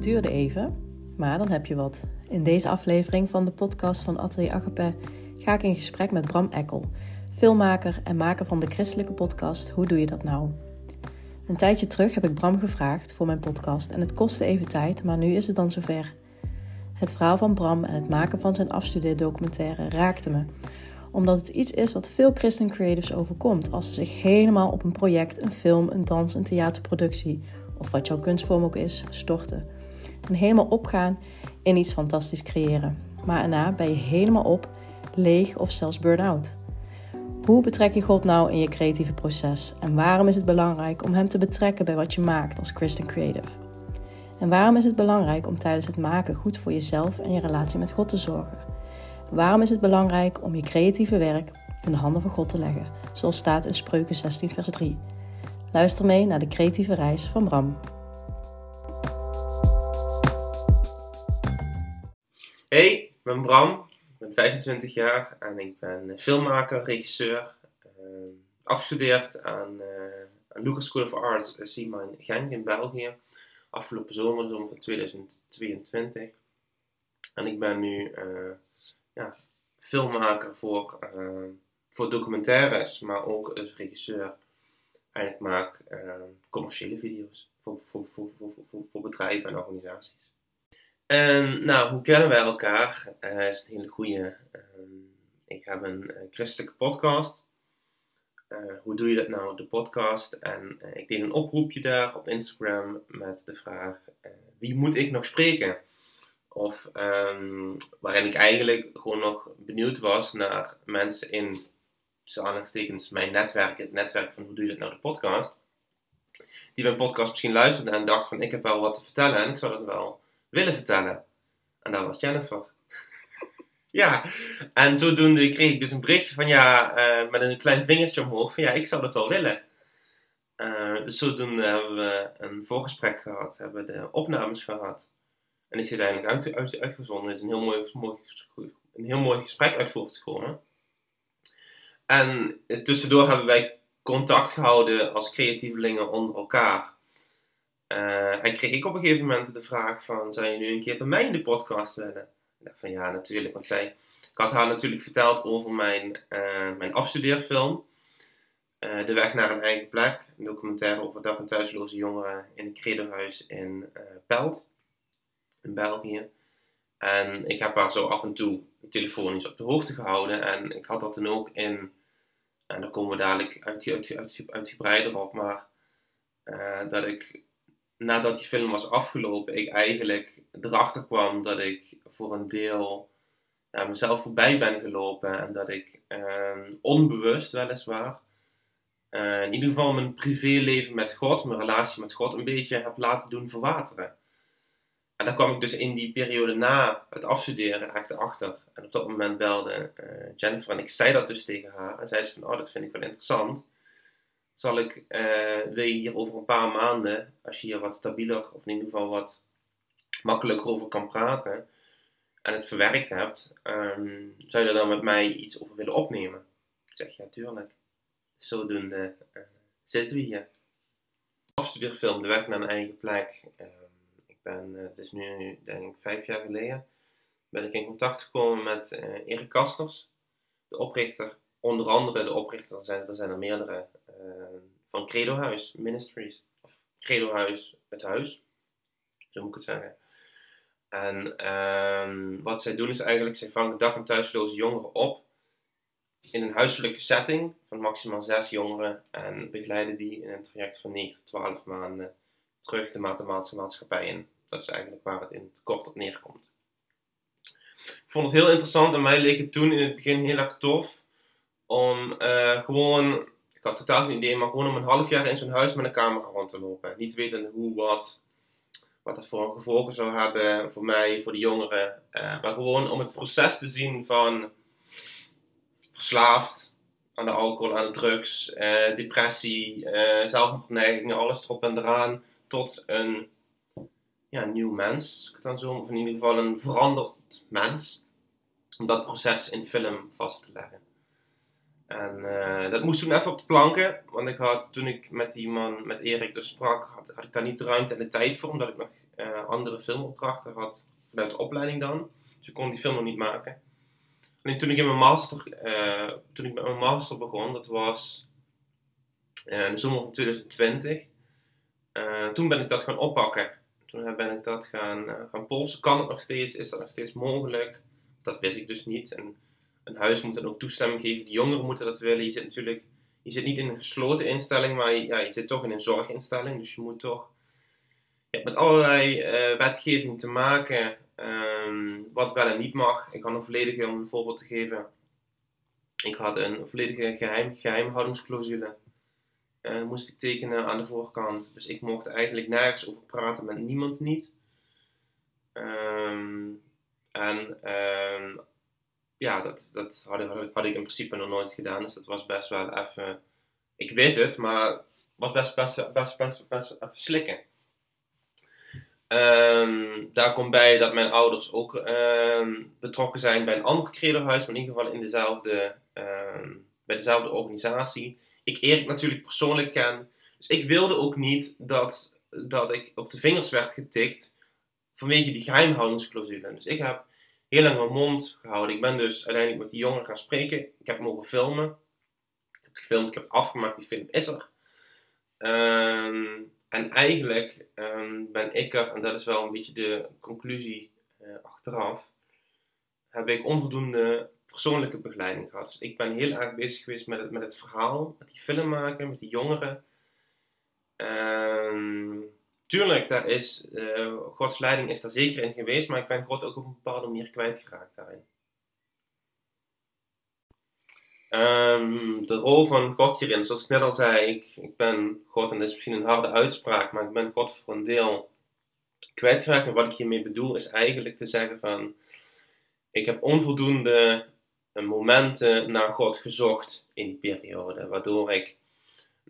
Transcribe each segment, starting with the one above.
Duurde even, maar dan heb je wat. In deze aflevering van de podcast van Atelier Agape ga ik in gesprek met Bram Ekkel, filmmaker en maker van de christelijke podcast Hoe doe je dat nou? Een tijdje terug heb ik Bram gevraagd voor mijn podcast en het kostte even tijd, maar nu is het dan zover. Het verhaal van Bram en het maken van zijn afstudeerdocumentaire raakte me, omdat het iets is wat veel christen creatives overkomt als ze zich helemaal op een project, een film, een dans, een theaterproductie of wat jouw kunstvorm ook is, storten. En helemaal opgaan in iets fantastisch creëren. Maar daarna ben je helemaal op, leeg of zelfs burn-out. Hoe betrek je God nou in je creatieve proces? En waarom is het belangrijk om Hem te betrekken bij wat je maakt als Christian Creative? En waarom is het belangrijk om tijdens het maken goed voor jezelf en je relatie met God te zorgen? Waarom is het belangrijk om je creatieve werk in de handen van God te leggen, zoals staat in Spreuken 16, vers 3? Luister mee naar de creatieve reis van Bram. Hey, ik ben Bram, ik ben 25 jaar en ik ben filmmaker, regisseur. Uh, afgestudeerd aan, uh, Lucas School of Arts SIMA in Genk in België. Afgelopen zomer, zomer van 2022. En ik ben nu uh, ja, filmmaker voor, voor documentaires, maar ook als regisseur. En ik maak commerciële video's voor, voor, voor, voor, voor bedrijven en organisaties. En nou, hoe kennen wij elkaar? Uh, is een hele goede. Uh, ik heb een uh, christelijke podcast. hoe doe je dat nou, de podcast? En ik deed een oproepje daar op Instagram met de vraag: wie moet ik nog spreken? Of um, waarin ik eigenlijk gewoon nog benieuwd was naar mensen in aanhalingstekens mijn netwerk, het netwerk van hoe doe je dat nou, de podcast. Die mijn podcast misschien luisterden en dacht van ik heb wel wat te vertellen en ik zou dat wel willen vertellen. En dat was Jennifer. ja, en zodoende kreeg ik dus een berichtje van ja, uh, met een klein vingertje omhoog van ja, ik zou dat wel willen. Uh, dus zodoende hebben we een voorgesprek gehad, hebben we de opnames gehad. En is hij uiteindelijk uit, uit, uitgezonden. is een heel mooi, mooi, een heel mooi gesprek uit voortgekomen. En tussendoor hebben wij contact gehouden als creatievelingen onder elkaar. Uh, en kreeg ik op een gegeven moment de vraag van, zou je nu een keer bij mij in de podcast willen? Ik dacht van ja, natuurlijk. Want zij, ik had haar natuurlijk verteld over mijn, uh, mijn afstudeerfilm. Uh, de weg naar een eigen plek. Een documentaire over dak- en thuisloze jongeren in een credohuis in Pelt. In België. En ik heb haar zo af en toe telefonisch op de hoogte gehouden. En ik had dat dan ook in, en daar komen we dadelijk uit, uit, uit, uitgebreider op, maar dat ik nadat die film was afgelopen, ik eigenlijk erachter kwam dat ik voor een deel ja, mezelf voorbij ben gelopen en dat ik uh, onbewust weliswaar uh, in ieder geval mijn privéleven met God, mijn relatie met God, een beetje heb laten doen verwateren. En daar kwam ik dus in die periode na het afstuderen echt achter. En op dat moment belde uh, Jennifer en ik zei dat dus tegen haar. En zei ze van, oh dat vind ik wel interessant zal ik, uh, je hier over een paar maanden, als je hier wat stabieler of in ieder geval wat makkelijker over kan praten en het verwerkt hebt, um, zou je er dan met mij iets over willen opnemen? Ik zeg ja, tuurlijk. Zodoende uh, zitten we hier. Afstudeerfilm, De Weg naar een eigen plek. Uh, ik ben, uh, dus nu denk ik vijf jaar geleden, ben ik in contact gekomen met Erik Kasters, de oprichter onder andere de oprichter, er zijn er, zijn er meerdere, uh, van Credo Huis Ministries. Of Credo Huis, het huis. Zo moet ik het zeggen. En um, wat zij doen is eigenlijk, zij vangen dak- en thuisloze jongeren op in een huiselijke setting van maximaal zes jongeren en begeleiden die in een traject van 9 tot 12 maanden terug de mathematische maatschappij in. Dat is eigenlijk waar het in het kort op neerkomt. Ik vond het heel interessant en mij leek het toen in het begin heel erg tof om uh, gewoon, ik had totaal geen idee, maar gewoon om een half jaar in zo'n huis met een camera rond te lopen. Niet weten hoe, wat, wat dat voor gevolgen zou hebben voor mij, voor de jongeren. Uh, maar gewoon om het proces te zien van verslaafd aan de alcohol, aan de drugs, uh, depressie, zelfmoordneigingen, alles erop en eraan, tot een ja, nieuw mens, ik het dan zo, of in ieder geval een veranderd mens. Om dat proces in film vast te leggen. En eh, dat moest toen even op de planken, want ik had toen ik met die man, met Erik dus sprak, had, ik daar niet de ruimte en de tijd voor, omdat ik nog uh, andere filmopdrachten had vanuit de opleiding dan. Dus ik kon die film nog niet maken. En toen ik in mijn master, uh, toen ik met mijn master begon, dat was in de zomer van 2020, toen ben ik dat gaan oppakken. Toen ben ik dat gaan, gaan polsen. Kan het nog steeds? Is dat nog steeds mogelijk? Dat wist ik dus niet. En een huis moet dan ook toestemming geven. De jongeren moeten dat willen. Je zit natuurlijk je zit niet in een gesloten instelling, maar je, ja, je zit toch in een zorginstelling. Dus je moet toch je hebt met allerlei uh, wetgeving te maken um, wat wel en niet mag. Ik had een volledige, om een voorbeeld te geven, ik had een volledige geheim, geheimhoudingsclausule. Uh, moest ik tekenen aan de voorkant. Dus ik mocht eigenlijk nergens over praten met niemand niet. Um, en um, ja, dat, dat had, had ik in principe nog nooit gedaan. Dus dat was best wel even. Ik wist het, maar was best, best, best, best, best even slikken. Um, daar komt bij dat mijn ouders ook um, betrokken zijn bij een ander credohuis, maar in ieder geval in dezelfde, um, bij dezelfde organisatie. Ik Erik natuurlijk persoonlijk ken. Dus ik wilde ook niet dat, dat ik op de vingers werd getikt vanwege die geheimhoudingsclausule. Dus ik heb heel lang mijn mond gehouden. Ik ben dus uiteindelijk met die jongen gaan spreken. Ik heb mogen filmen. Ik heb gefilmd, ik heb afgemaakt, die film is er. Um, en eigenlijk um, ben ik er, en dat is wel een beetje de conclusie uh, achteraf, heb ik onvoldoende persoonlijke begeleiding gehad. Dus ik ben heel erg bezig geweest met het, met het verhaal, met die film maken, met die jongeren. Um, tuurlijk, daar is, uh, Gods leiding is daar zeker in geweest, maar ik ben God ook op een bepaalde manier kwijtgeraakt daarin. Um, de rol van God hierin, zoals ik net al zei, ik, ik ben God, en dat is misschien een harde uitspraak, maar ik ben God voor een deel kwijtgeraakt. En wat ik hiermee bedoel is eigenlijk te zeggen van, ik heb onvoldoende momenten naar God gezocht in die periode, waardoor ik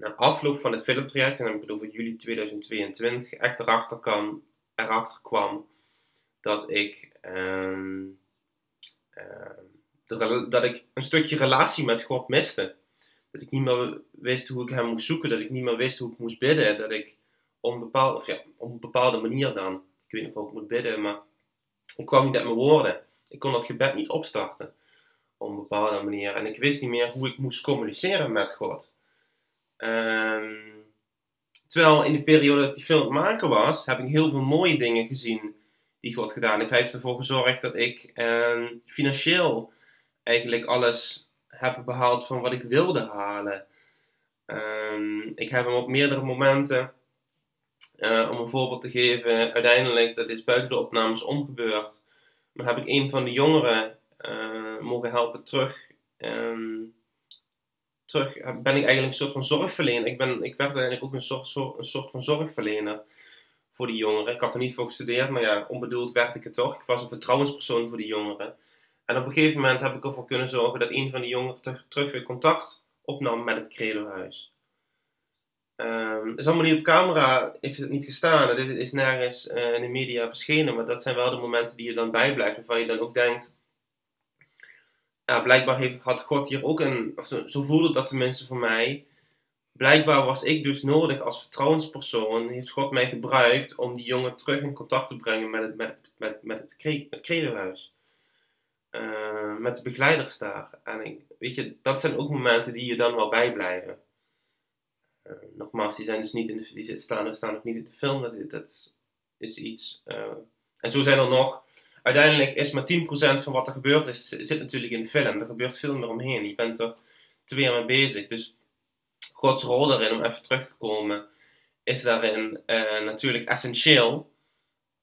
na afloop van het filmtraject, en dan heb ik het over juli 2022, echt erachter, kan, erachter kwam dat ik, um, uh, dat ik een stukje relatie met God miste. Dat ik niet meer wist hoe ik hem moest zoeken, dat ik niet meer wist hoe ik moest bidden, dat ik op een bepaalde, of ja, op bepaalde manier dan, ik weet niet hoe ik moet bidden, maar ik kwam niet uit mijn woorden. Ik kon dat gebed niet opstarten op een bepaalde manier. En ik wist niet meer hoe ik moest communiceren met God. Um, terwijl in de periode dat die film het maken was, heb ik heel veel mooie dingen gezien die God gedaan heeft. Hij heeft ervoor gezorgd dat ik um, financieel eigenlijk alles heb behaald van wat ik wilde halen. Um, ik heb hem op meerdere momenten, uh, om een voorbeeld te geven, uiteindelijk, dat is buiten de opnames omgebeurd, maar heb ik een van de jongeren uh, mogen helpen terug terug ben ik eigenlijk een soort van zorgverlener. Ik, ben, ik werd eigenlijk ook een soort, soort van zorgverlener voor die jongeren. Ik had er niet voor gestudeerd, maar ja, onbedoeld werd ik het toch. Ik was een vertrouwenspersoon voor die jongeren. En op een gegeven moment heb ik ervoor kunnen zorgen dat een van die jongeren terug, weer contact opnam met het Credohuis. Um, is allemaal niet op camera, heeft het niet gestaan. Het is, is nergens uh, in de media verschenen, maar dat zijn wel de momenten die je dan bijblijft. Waarvan je dan ook denkt, blijkbaar heeft, had God hier ook een, of zo voelde dat tenminste voor mij. Blijkbaar was ik dus nodig als vertrouwenspersoon, heeft God mij gebruikt om die jongen terug in contact te brengen met het, met, met, met het, credohuis. Uh, met de begeleiders daar. En weet je, dat zijn ook momenten die je dan wel bijblijven. Uh, nogmaals, die, zijn dus niet in de, die staan, staan nog niet in de film. Dat, dat is iets. Uh, en zo zijn er nog uiteindelijk is maar 10% van wat er gebeurt is, zit natuurlijk in de film. Er gebeurt veel meer omheen. Je bent er twee jaar mee bezig. Dus Gods rol daarin, om even terug te komen, is daarin uh, natuurlijk essentieel.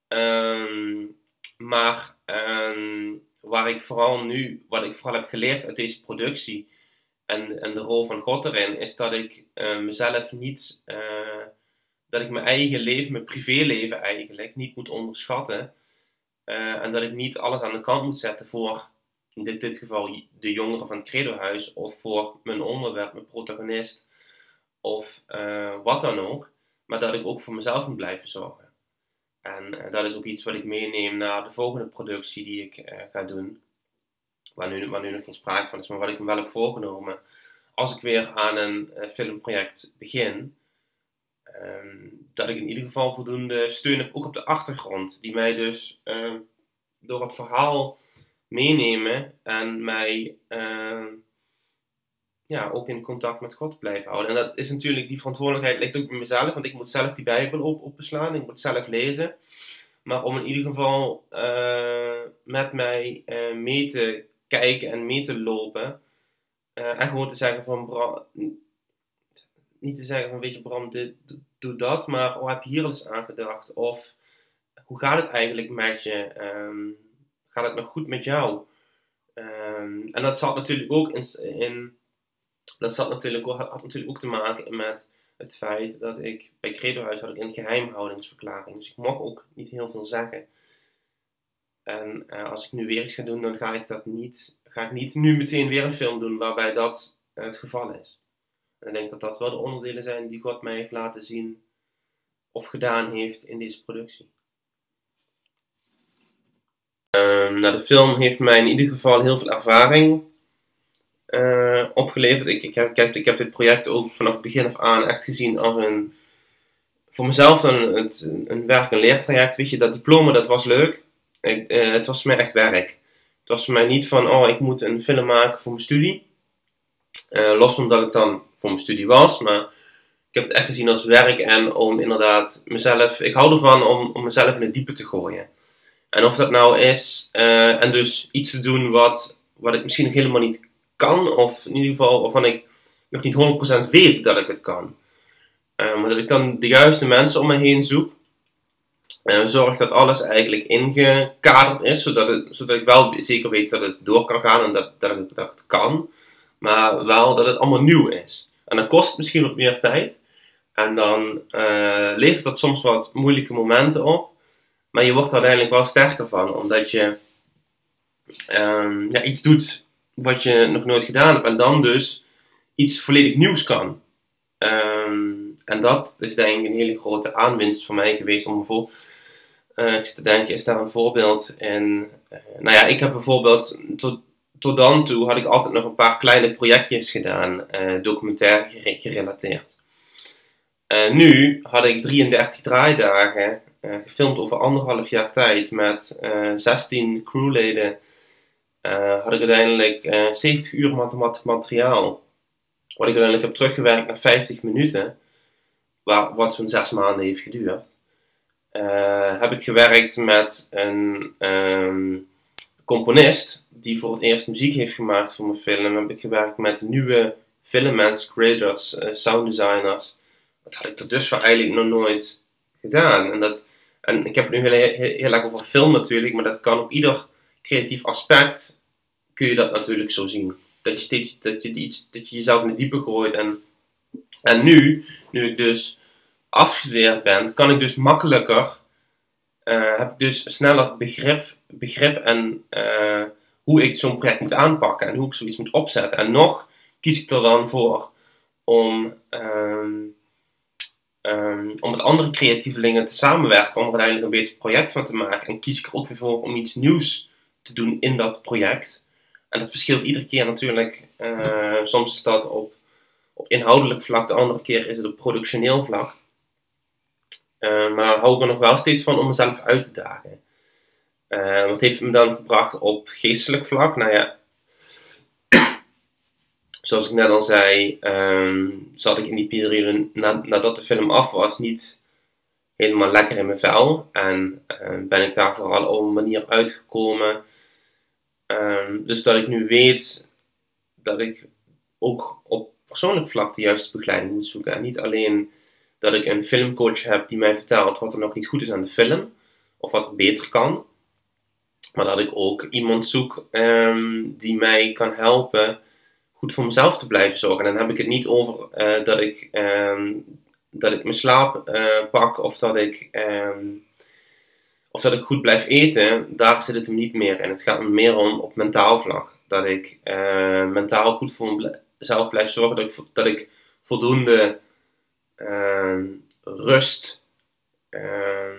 Um, maar um, waar ik vooral nu, wat ik vooral heb geleerd uit deze productie en, en de rol van God erin, is dat ik uh, mezelf niet, uh, dat ik mijn eigen leven, mijn privéleven eigenlijk, niet moet onderschatten. Uh, en dat ik niet alles aan de kant moet zetten voor, in dit, geval, de jongeren van het Credohuis. Of voor mijn onderwerp, mijn protagonist. Of uh, wat dan ook. Maar dat ik ook voor mezelf moet blijven zorgen. En uh, dat is ook iets wat ik meeneem naar de volgende productie die ik ga doen. Waar nu, waar nu nog geen sprake van is, maar wat ik me wel heb voorgenomen. als ik weer aan een filmproject begin, ehm, dat ik in ieder geval voldoende steun heb, ook op de achtergrond, die mij dus door het verhaal meenemen en mij ja, ook in contact met God blijven houden. En dat is natuurlijk, die verantwoordelijkheid ligt ook bij mezelf, want ik moet zelf die Bijbel op, opbeslaan, ik moet zelf lezen. Maar om in ieder geval uh, met mij uh, mee te kijken en mee te lopen. Uh, en gewoon te zeggen van niet te zeggen van weet je Bram, dit, doe dat, maar oh, heb je hier eens aan gedacht? Of hoe gaat het eigenlijk met je? Um, gaat het nog goed met jou? Um, en dat zat natuurlijk ook in, in dat zat natuurlijk, had natuurlijk ook te maken met het feit dat ik bij Credohuis had ik een geheimhoudingsverklaring. Dus ik mag ook niet heel veel zeggen. En uh, als ik nu weer iets ga doen, dan ga ik dat niet, ga ik niet nu meteen weer een film doen waarbij dat het geval is. En ik denk dat dat wel de onderdelen zijn die God mij heeft laten zien of gedaan heeft in deze productie. Uh, nou, de film heeft mij in ieder geval heel veel ervaring uh, opgeleverd. Ik, ik, heb, ik, heb, dit project ook vanaf het begin af aan echt gezien als een, voor mezelf dan een, een, werk- en leertraject. Weet je, dat diploma dat was leuk. Uh, het was voor mij echt werk. Het was voor mij niet van, oh, ik moet een film maken voor mijn studie. Uh, los van dat het dan voor mijn studie was, maar ik heb het echt gezien als werk en om inderdaad mezelf, ik hou ervan om, om mezelf in het diepe te gooien. En of dat nou is, en dus iets te doen wat, wat ik misschien nog helemaal niet kan, of in ieder geval waarvan ik nog niet 100% weet dat ik het kan. Uh, maar dat ik dan de juiste mensen om me heen zoek. Uh, zorg dat alles eigenlijk ingekaderd is, zodat, het, zodat ik wel zeker weet dat het door kan gaan en dat, dat, het, dat het kan. Maar wel dat het allemaal nieuw is. En dan kost misschien wat meer tijd. En dan uh, levert dat soms wat moeilijke momenten op. Maar je wordt er uiteindelijk wel sterker van, omdat je um, ja, iets doet wat je nog nooit gedaan hebt. En dan dus iets volledig nieuws kan. Ehm, en dat is denk ik een hele grote aanwinst voor mij geweest om bijvoorbeeld. Uh, ik zit te denken, is daar een voorbeeld in? Uh, nou ja, ik heb bijvoorbeeld tot, tot dan toe had ik altijd nog een paar kleine projectjes gedaan, uh, documentaire gerelateerd. nu had ik 33 draaidagen gefilmd over anderhalf jaar tijd met 16 crewleden had ik uiteindelijk uh, eh, 70 uur materiaal. Wat ik uiteindelijk heb teruggewerkt naar 50 minuten, waar, wat zo'n 6 maanden heeft geduurd. Heb ik gewerkt met een um, componist die voor het eerst muziek heeft gemaakt voor mijn film. Heb ik gewerkt met nieuwe filmmakers, creators, sound designers. Dat had ik tot dusver eigenlijk nog nooit gedaan. En, dat, en ik heb het nu heel, heel, heel erg over film natuurlijk, maar dat kan op ieder creatief aspect kun je dat natuurlijk zo zien. Dat je steeds dat je, iets, dat je jezelf in het diepe gooit. En, en nu, nu ik dus afgestudeerd ben, kan ik dus makkelijker, uh, heb ik dus sneller begrip, begrip en uh, hoe ik zo'n project moet aanpakken en hoe ik zoiets moet opzetten. En nog kies ik er dan voor om, um, um, om met andere creatievelingen te samenwerken, om er uiteindelijk een beter project van te maken. En kies ik er ook weer voor om iets nieuws te doen in dat project. En dat verschilt iedere keer natuurlijk. Uh, soms is dat op, op inhoudelijk vlak, de andere keer is het op productioneel vlak. Uh, maar hou ik er nog wel steeds van om mezelf uit te dagen. Uh, wat heeft me dan gebracht op geestelijk vlak? Nou ja, zoals ik net al zei, um, zat ik in die periode na, nadat de film af was niet helemaal lekker in mijn vel. En ben ik daar vooral op een manier uitgekomen Um, dus dat ik nu weet dat ik ook op persoonlijk vlak de juiste begeleiding moet zoeken. En niet alleen dat ik een filmcoach heb die mij vertelt wat er nog niet goed is aan de film, of wat er beter kan. Maar dat ik ook iemand zoek um, die mij kan helpen goed voor mezelf te blijven zorgen. En dan heb ik het niet over uh, dat, ik, um, dat ik mijn slaap uh, pak of dat ik of dat ik goed blijf eten, daar zit het hem niet meer in. Het gaat me meer om op mentaal vlak. Dat ik uh, mentaal goed voor mezelf blijf zorgen. Dat ik, dat ik voldoende rust uh,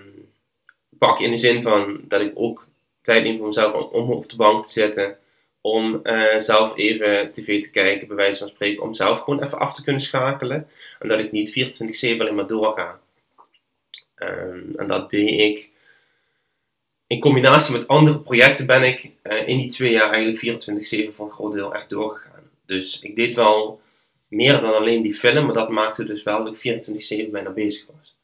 pak. In de zin van dat ik ook tijd neem voor mezelf om op de bank te zitten. om uh, zelf even tv te kijken, bij wijze van spreken, om zelf gewoon even af te kunnen schakelen. En dat ik niet 24-7 alleen maar doorga. Um, en dat deed ik. In combinatie met andere projecten ben ik uh, in die twee jaar eigenlijk 24-7 voor een groot deel echt doorgegaan. Dus ik deed wel meer dan alleen die film, maar dat maakte dus wel dat ik 24-7 bijna bezig was.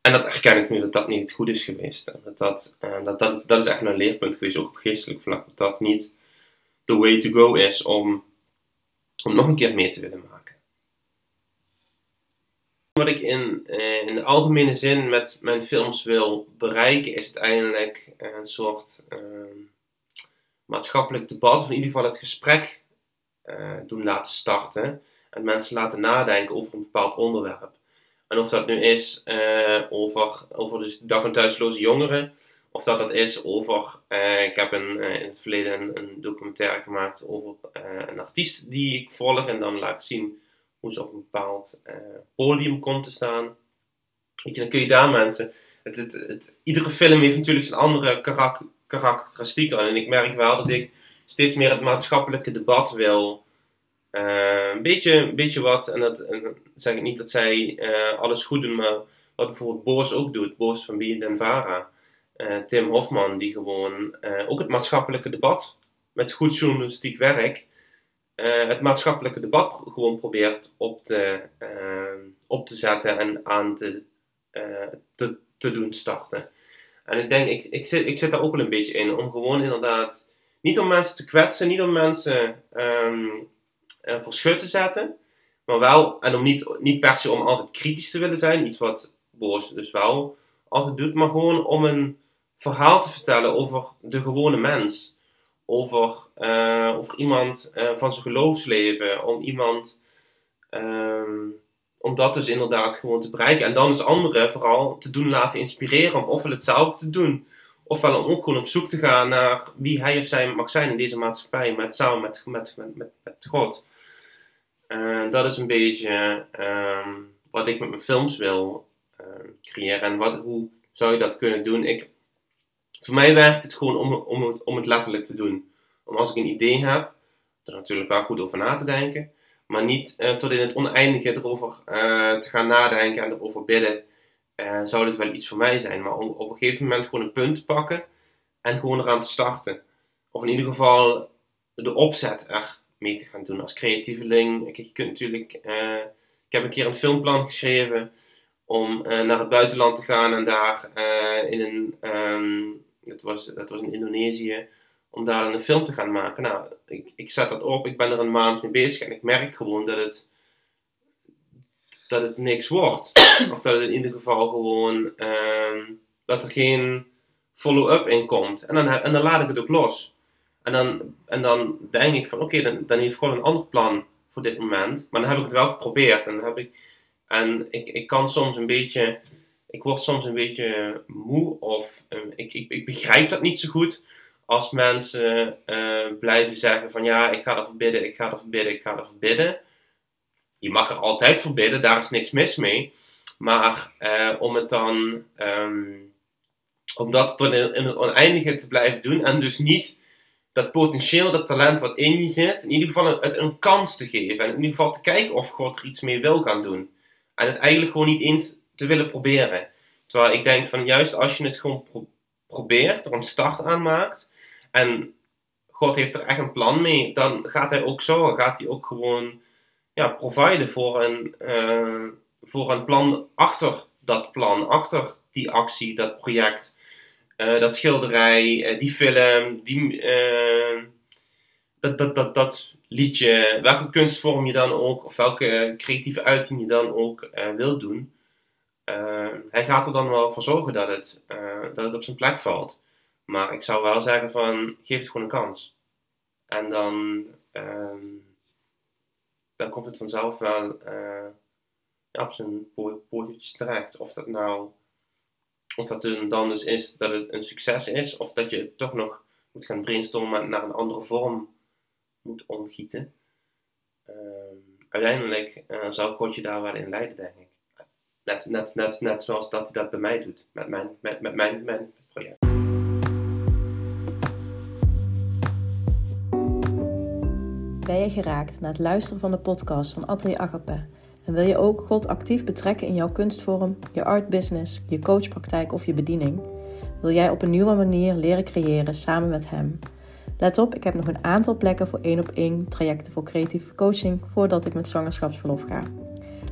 En dat erken ik nu dat dat niet goed is geweest. Dat, dat, uh, dat, dat, is, dat is echt een leerpunt geweest, ook op geestelijk vlak. Dat dat niet the way to go is om, om nog een keer mee te willen maken. Wat ik in, uh, in de algemene zin met mijn films wil bereiken, is uiteindelijk een soort uh, maatschappelijk debat, of in ieder geval het gesprek doen laten starten. En mensen laten nadenken over een bepaald onderwerp. En of dat nu is uh, over, over dus dag- en thuisloze jongeren, of dat dat is over. Uh, ik heb een, in het verleden een, een documentaire gemaakt over een artiest die ik volg en dan laat zien hoe ze op een bepaald podium komt te staan. Weet dan kun je daar mensen. Het, het, het, iedere film heeft natuurlijk zijn andere karak karakteristieken. En ik merk wel dat ik steeds meer het maatschappelijke debat wil uh, een, beetje, een beetje wat, en dat en zeg ik niet dat zij uh, alles goed doen, maar wat bijvoorbeeld Boos ook doet, Boos van Wie en Vara, uh, Tim Hofman, die gewoon ook het maatschappelijke debat met goed journalistiek werk, het maatschappelijke debat gewoon probeert op te, op te zetten en aan te, te, te doen starten. En ik denk, ik, ik, zit, ik zit daar ook wel een beetje in, om gewoon inderdaad, niet om mensen te kwetsen, niet om mensen um, uh, voor schut te zetten. Maar wel, en om niet, niet per se om altijd kritisch te willen zijn, iets wat Boos dus wel altijd doet, maar gewoon om een verhaal te vertellen over de gewone mens. Over, uh, over iemand uh, van zijn geloofsleven, om iemand, um, om dat dus inderdaad gewoon te bereiken. En dan dus anderen vooral te doen laten inspireren om ofwel hetzelfde te doen, ofwel ook gewoon op zoek te gaan naar wie hij of zij mag zijn in deze maatschappij, met, samen met, met, met, met, God. Uh, dat is een beetje um, wat ik met mijn films wil uh, creëren. En wat, hoe zou je dat kunnen doen? Ik, voor mij werkt het gewoon om, om, om het letterlijk te doen. Om als ik een idee heb, er natuurlijk wel goed over na te denken. Maar niet uh, tot in het oneindige erover te gaan nadenken en erover bidden. Zou dit wel iets voor mij zijn. Maar om op een gegeven moment gewoon een punt te pakken en gewoon eraan te starten. Of in ieder geval de opzet er mee te gaan doen als creatieveling. Kijk, je kunt natuurlijk, uh, ik heb een keer een filmplan geschreven om uh, naar het buitenland te gaan en daar in een, um, dat, was, dat was in Indonesië, om daar een film te gaan maken. Nou, ik, ik zet dat op, ik ben er een maand mee bezig en ik merk gewoon dat het, dat het niks wordt. Of dat het in ieder geval gewoon, um, dat er geen follow-up in komt. En dan, en dan laat ik het ook los. En dan, en dan denk ik van oké, okay, dan, dan heeft gewoon een ander plan voor dit moment. Maar dan heb ik het wel geprobeerd. En, dan heb ik, en ik, ik kan soms een beetje, ik word soms een beetje moe of um, ik, ik, ik begrijp dat niet zo goed. Als mensen uh, blijven zeggen van ja, ik ga ervoor bidden, ik ga ervoor bidden, ik ga ervoor bidden. Je mag er altijd voor bidden, daar is niks mis mee. Maar uh, om het dan, um, om dat in, het oneindige te blijven doen en dus niet dat potentieel, dat talent wat in je zit, in ieder geval het een kans te geven. En in ieder geval te kijken of God er iets mee wil gaan doen. En het eigenlijk gewoon niet eens te willen proberen. Terwijl ik denk van juist als je het gewoon pro probeert, er een start aan maakt. En God heeft er echt een plan mee. Dan gaat hij ook zo, gaat hij ook gewoon ja, providen voor een, uh, voor een plan achter dat plan, achter die actie, dat project. Uh, dat schilderij, uh, die film, die, dat, dat, dat, dat liedje, welke kunstvorm je dan ook, of welke creatieve uiting je dan ook wil doen. hij gaat er dan wel voor zorgen dat het, dat het op zijn plek valt. Maar ik zou wel zeggen van, geef het gewoon een kans. En dan, ehm, dan komt het vanzelf wel ja, op zijn poortjes terecht. Of dat nou of dat dan dus is dat het een succes is, of dat je toch nog moet gaan brainstormen naar een andere vorm moet omgieten. Uh, uiteindelijk uh, zou God je daar wel in leiden, denk ik. Net, net, net, net zoals dat hij dat bij mij doet, met mijn, met, met mijn, mijn Ben je geraakt na het luisteren van de podcast van Atelier Agape? En wil je ook God actief betrekken in jouw kunstvorm, je art business, je coachpraktijk of je bediening? Wil jij op een nieuwe manier leren creëren samen met Hem? Let op, ik heb nog een aantal plekken voor één op één trajecten voor creatieve coaching voordat ik met zwangerschapsverlof ga.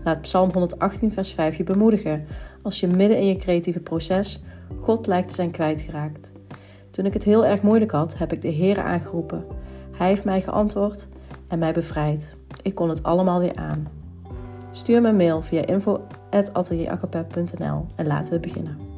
Laat Psalm 118, vers 5 je bemoedigen als je midden in je creatieve proces God lijkt te zijn kwijtgeraakt. Toen ik het heel erg moeilijk had, heb ik de Heer aangeroepen. Hij heeft mij geantwoord en mij bevrijd. Ik kon het allemaal weer aan. Stuur me een mail via info.atelieragape.nl en laten we beginnen.